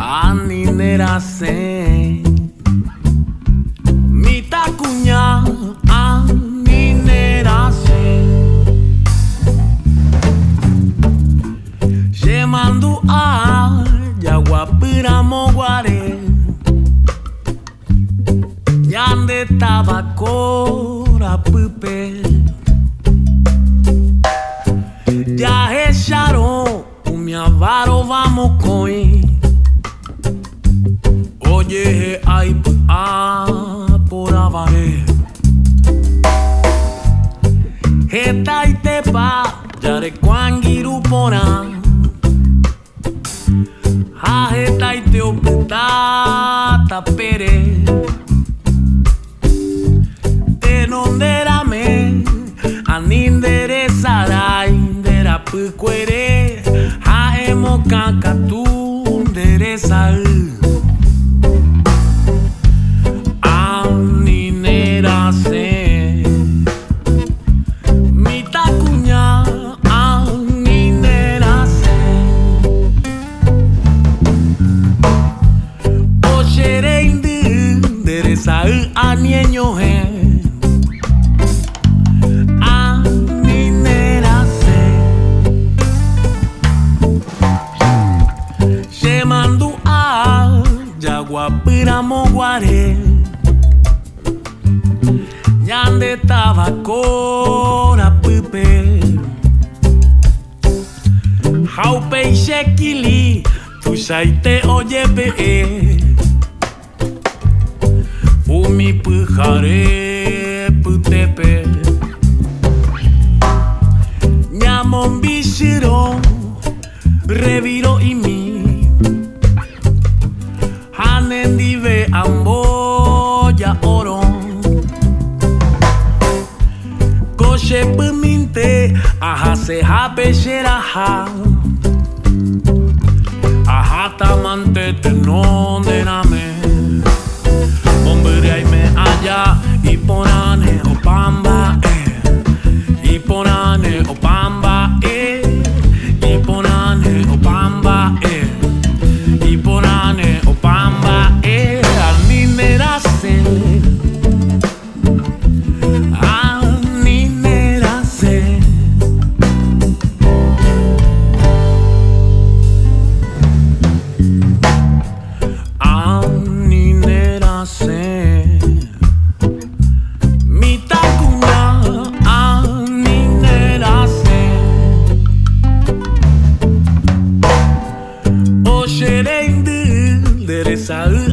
aninera zen Mitakuña aninera zen Yemandu a yaguapira moguare Yande tabacora pupe Já recharam o minha varova moconha Oye ai a por avare Heta y tepa Yare kwangiru pona Ha heta y te opeta tapere. Te nonderame Aninderesara indera pukwere Yaguapira moguare Yande tabacora pupe Haupe shekili Tushaite oye pe Umi pujare putepe. Nyamon bishiro Reviro y mi becerraha Ahata manteten ondename Deresa